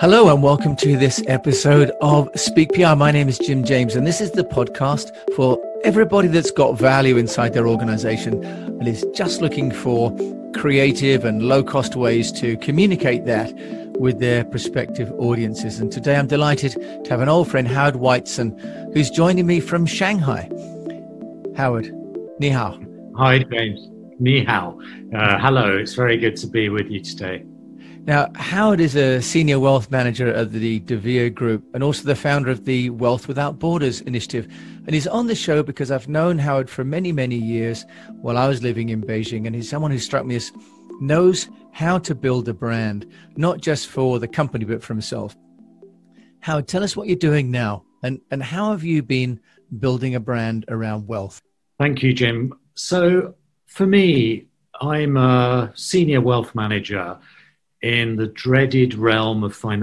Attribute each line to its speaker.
Speaker 1: Hello and welcome to this episode of Speak PR. My name is Jim James and this is the podcast for everybody that's got value inside their organization and is just looking for creative and low cost ways to communicate that with their prospective audiences. And today I'm delighted to have an old friend, Howard Whiteson, who's joining me from Shanghai. Howard, ni hao.
Speaker 2: Hi, James. Ni hao. Uh, hello, it's very good to be with you today.
Speaker 1: Now, Howard is a senior wealth manager at the DeVere Group and also the founder of the Wealth Without Borders initiative. And he's on the show because I've known Howard for many, many years while I was living in Beijing. And he's someone who struck me as knows how to build a brand, not just for the company, but for himself. Howard, tell us what you're doing now and, and how have you been building a brand around wealth?
Speaker 2: Thank you, Jim. So, for me, I'm a senior wealth manager in the dreaded realm of financial